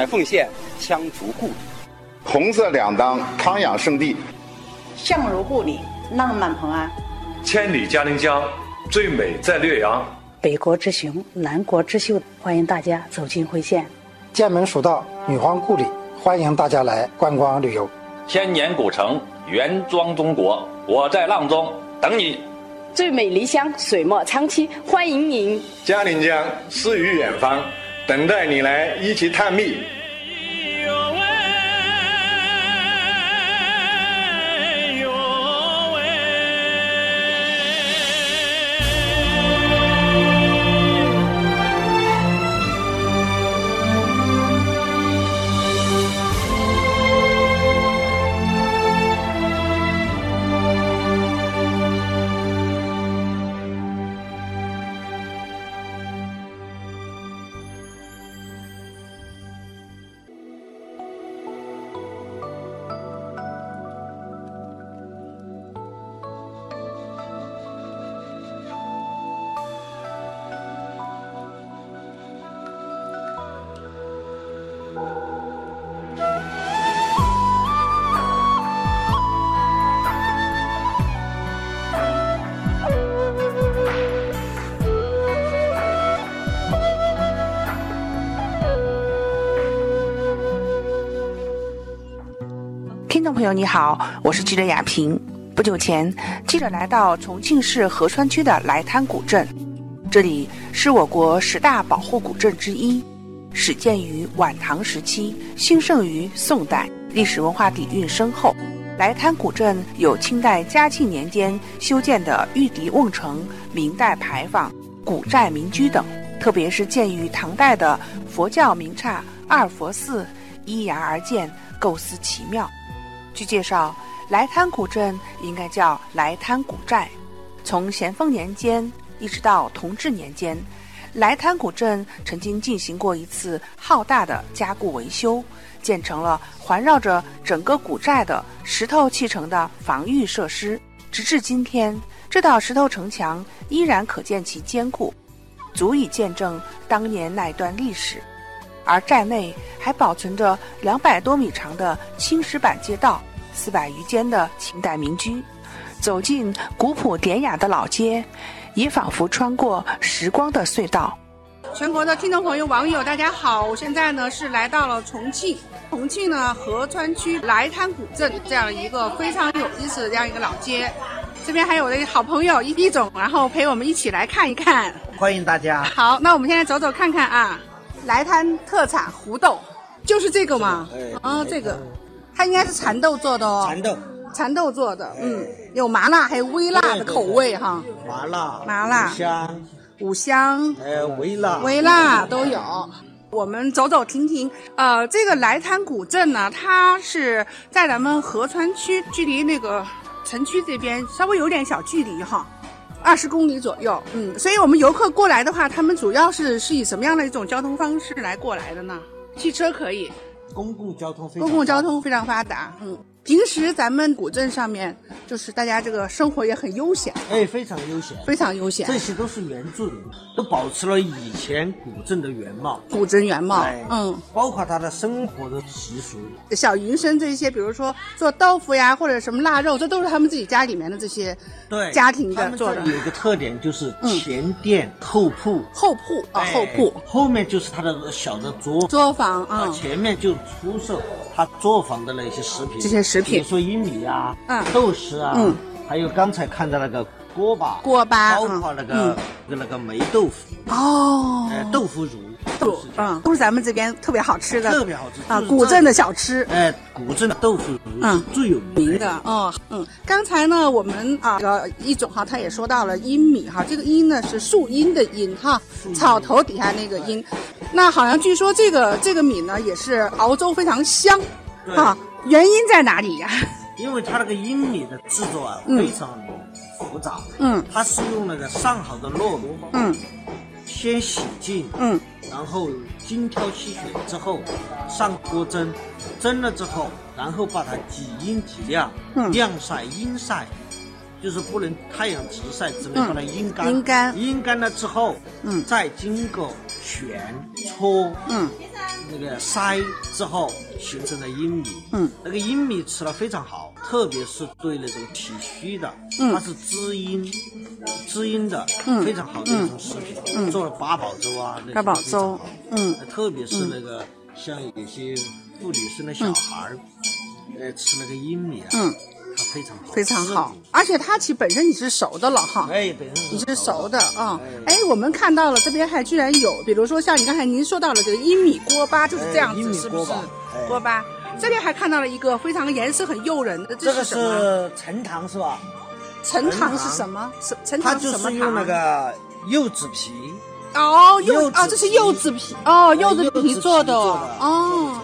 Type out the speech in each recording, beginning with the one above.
彩凤县羌族故里，红色两当康养圣地，相如故里浪漫蓬安，千里嘉陵江最美在略阳，北国之雄南国之秀，欢迎大家走进辉县。剑门蜀道女皇故里，欢迎大家来观光旅游。千年古城原装中国，我在阆中等你。最美漓江水墨苍溪，欢迎您。嘉陵江诗与远方，等待你来一起探秘。听众朋友，你好，我是记者雅萍。不久前，记者来到重庆市合川区的来滩古镇，这里是我国十大保护古镇之一，始建于晚唐时期，兴盛于宋代，历史文化底蕴深厚。来滩古镇有清代嘉庆年间修建的玉笛瓮城、明代牌坊、古寨民居等，特别是建于唐代的佛教名刹二佛寺，依崖而建，构思奇妙。据介绍，来滩古镇应该叫来滩古寨。从咸丰年间一直到同治年间，来滩古镇曾经进行过一次浩大的加固维修，建成了环绕着整个古寨的石头砌成的防御设施。直至今天，这道石头城墙依然可见其坚固，足以见证当年那段历史。而寨内还保存着两百多米长的青石板街道，四百余间的清代民居。走进古朴典雅的老街，也仿佛穿过时光的隧道。全国的听众朋友、网友，大家好！我现在呢是来到了重庆，重庆呢合川区来滩古镇这样一个非常有意思的这样一个老街。这边还有我的好朋友一总，然后陪我们一起来看一看。欢迎大家。好，那我们现在走走看看啊。来滩特产胡豆，就是这个吗？啊，这个，它应该是蚕豆做的哦。蚕豆，蚕豆做的，嗯，有麻辣，还有微辣的口味哈。麻辣，麻辣，五香，五香，还有微辣，微辣都有。我们走走停停，呃，这个来滩古镇呢，它是在咱们合川区，距离那个城区这边稍微有点小距离哈。二十公里左右，嗯，所以我们游客过来的话，他们主要是是以什么样的一种交通方式来过来的呢？汽车可以，公共交通公共交通非常发达，嗯。平时咱们古镇上面，就是大家这个生活也很悠闲，哎，非常悠闲，非常悠闲。这些都是原住民，都保持了以前古镇的原貌，古镇原貌，嗯，包括他的生活的习俗。小云生这些，比如说做豆腐呀，或者什么腊肉，这都是他们自己家里面的这些对家庭的做的。有一个特点就是前店后铺，后铺啊后铺，后面就是他的小的作作坊啊，前面就出售他作坊的那些食品，这些食。比如说玉米啊，嗯，豆豉啊，嗯，还有刚才看到那个锅巴，锅巴，包括那个那个那个霉豆腐，哦，哎，豆腐乳，豆腐，嗯，都是咱们这边特别好吃的，特别好吃啊，古镇的小吃，哎，古镇的豆腐乳是最有名的，哦，嗯，刚才呢，我们啊，这个一种哈，他也说到了阴米哈，这个阴呢是树荫的荫哈，草头底下那个荫，那好像据说这个这个米呢也是熬粥非常香，哈。原因在哪里呀？因为它那个阴米的制作啊，非常复杂。嗯，它是用那个上好的糯米，嗯，先洗净，嗯，然后精挑细选之后上锅蒸，蒸了之后，然后把它几阴几晾，晾晒阴晒，就是不能太阳直晒，只能把它阴干。阴干，阴干了之后，嗯，再经过旋搓，嗯。那个筛之后形成的阴米，嗯，那个阴米吃了非常好，特别是对那种体虚的，嗯，它是滋阴、滋阴的，嗯，非常好的一种食品，嗯，做了八宝粥啊，八宝粥，嗯，特别是那个像有些妇女生的小孩儿，呃，吃那个阴米啊，嗯。非常好，非常好，而且它其实本身你是熟的了哈，哎，本身你是熟的啊，哎，我们看到了这边还居然有，比如说像你刚才您说到了这个一米锅巴就是这样子，是不是？锅巴，这边还看到了一个非常颜色很诱人的，这个是陈糖是吧？陈糖是什么？陈陈糖是什么糖？用那个柚子皮。哦，柚哦，这是柚子皮哦，柚子皮做的哦。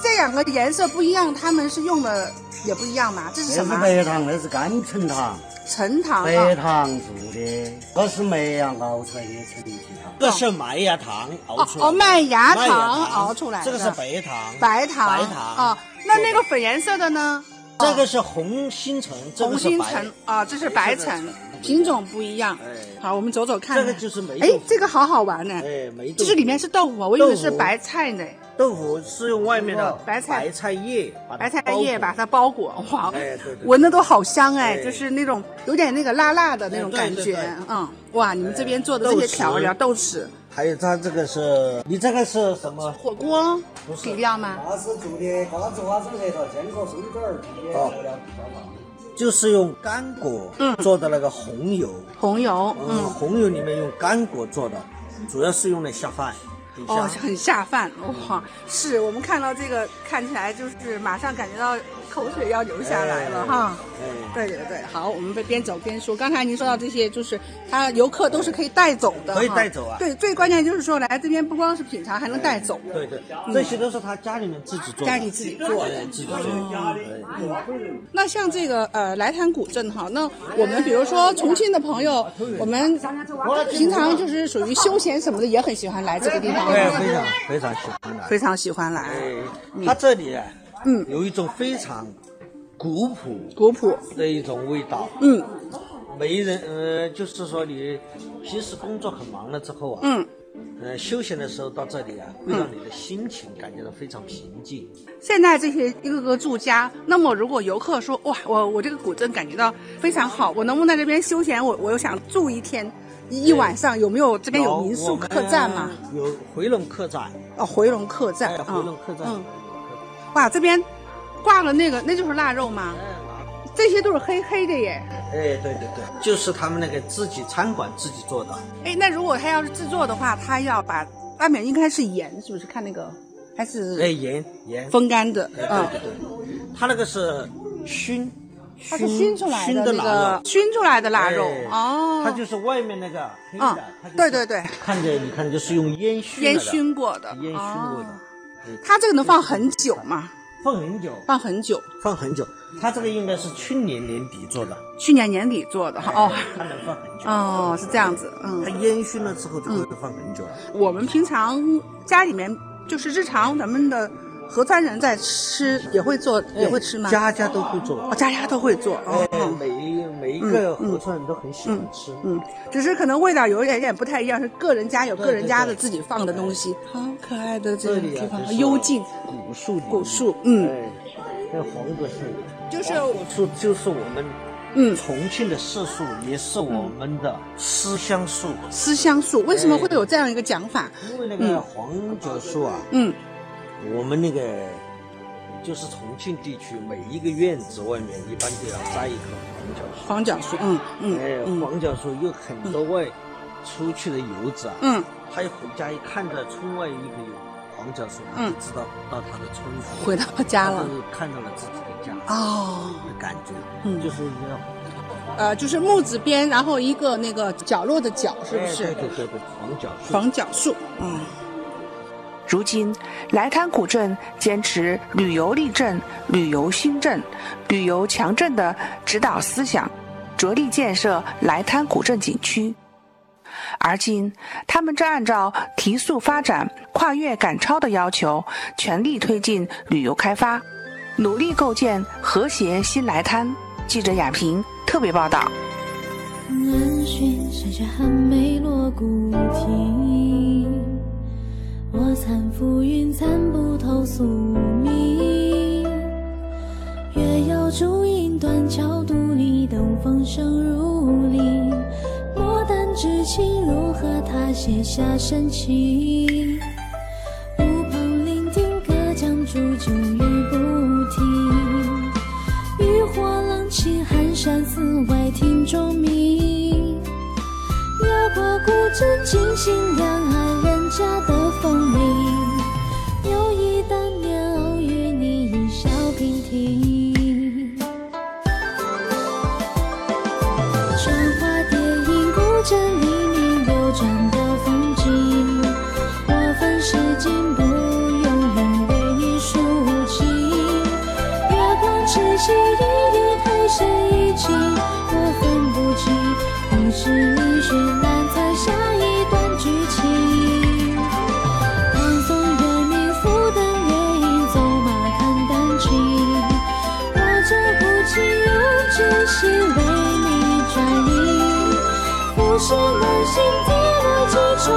这两个颜色不一样，他们是用的也不一样嘛？这是什么？白糖，那是甘陈糖。陈糖。白糖做的，这是麦芽熬出来的陈皮糖。这是麦芽糖熬出来。哦，麦芽糖熬出来。这个是白糖。白糖。白糖。啊，那那个粉颜色的呢？这个是红星辰，红星橙啊，这是白橙，品种不一样。哎，好，我们走走看。这个就是梅。哎，这个好好玩呢。哎，梅。这是里面是豆腐啊，我以为是白菜呢。豆腐是用外面的白菜。白菜叶，白菜叶把它包裹，哇，闻的都好香哎，就是那种有点那个辣辣的那种感觉，嗯，哇，你们这边做的这些调料豆豉，还有它这个是，你这个是什么？火锅底料吗？那是做的瓜子、花生、核桃、坚果、松子儿这些调料就是用干果做的那个红油，红油，嗯，红油里面用干果做的，主要是用来下饭。哦，很下饭哇！是我们看到这个，看起来就是马上感觉到口水要流下来了哈。对对对，好，我们边走边说。刚才您说到这些，就是他游客都是可以带走的，可以带走啊。对，最关键就是说来这边不光是品尝，还能带走。对对，这些都是他家里面自己做，家里自己做，自己做。那像这个呃来潭古镇哈，那我们比如说重庆的朋友，我们平常就是属于休闲什么的，也很喜欢来这个地方。对，非常非常喜欢来，非常喜欢来。他这里嗯有一种非常。古朴古朴的一种味道，嗯，没人，呃，就是说你平时工作很忙了之后啊，嗯，呃，休闲的时候到这里啊，会让你的心情感觉到非常平静。现在这些一个个住家，那么如果游客说哇，我我这个古镇感觉到非常好，我能不能在这边休闲？我我又想住一天一晚上，有没有这边有民宿客栈吗？有回龙客栈哦，回龙客栈，回龙客栈，嗯，哇，这边。挂了那个，那就是腊肉吗？这些都是黑黑的耶。哎，对对对，就是他们那个自己餐馆自己做的。哎，那如果他要是制作的话，他要把外面应该是盐，是不是？看那个还是？哎，盐盐风干的。对对对，他那个是熏，它是熏出来的那个熏出来的腊肉哦。它就是外面那个黑的，对对对，看着你看就是用烟熏烟熏过的，烟熏过的。它这个能放很久吗？放很久，放很久，放很久。它这个应该是去年年底做的，去年年底做的哈。哦，它能放很久。哦，是这样子。嗯，它烟熏了之后就会放很久。我们平常家里面就是日常咱们的。合川人在吃也会做，也会吃吗？家家都会做，哦，家家都会做。哦，每每一个合川人都很喜欢吃。嗯，只是可能味道有一点点不太一样，是个人家有个人家的自己放的东西。好可爱的这个地方，幽静。古树，古树，嗯。那黄果树，就是树，就是我们嗯重庆的市树，也是我们的思乡树。思乡树为什么会有这样一个讲法？因为那个黄角树啊，嗯。我们那个就是重庆地区，每一个院子外面一般都要栽一棵黄角树。黄角树，嗯嗯。哎，黄角树有很多外出去的游子啊，嗯，他一回家一看到村外一棵黄角树，嗯，知道到他的村子回到家了，看到了自己的家哦的感觉，嗯，就是一个呃，就是木字边，然后一个那个角落的角，是不是？对对对对，黄角树。黄角树，嗯。如今，来滩古镇坚持旅游立镇、旅游兴镇、旅游强镇的指导思想，着力建设来滩古镇景区。而今，他们正按照提速发展、跨越赶超的要求，全力推进旅游开发，努力构建和谐新来滩。记者亚平特别报道。我参浮云，参不透宿命。月摇烛影，断桥独立，等风声如林。莫淡之情，如何他写下深情？乌篷聆听，隔江煮酒语不停。渔火浪起，寒山寺外听钟鸣。摇过古镇，惊醒两岸人家的故事里绚烂才下一段剧情。唐宋元明，复登月影，走马看丹青。我这孤情用真心为你转移，浮世满心跌落几重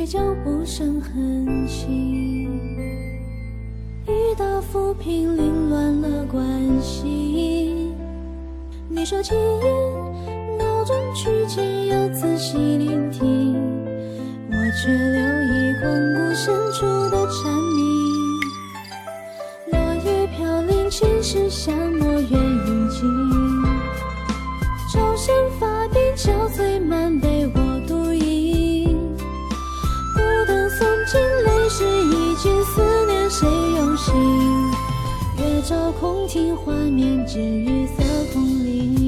林的街脚步声很轻，雨打浮萍，凌乱了关系。你说轻言，闹中曲间又仔细聆听，我却留意空谷深处君，思念谁用心？月照空庭，画面皆雨色空灵。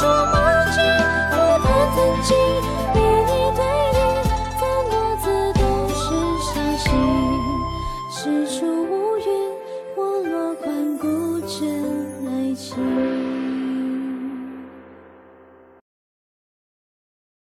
为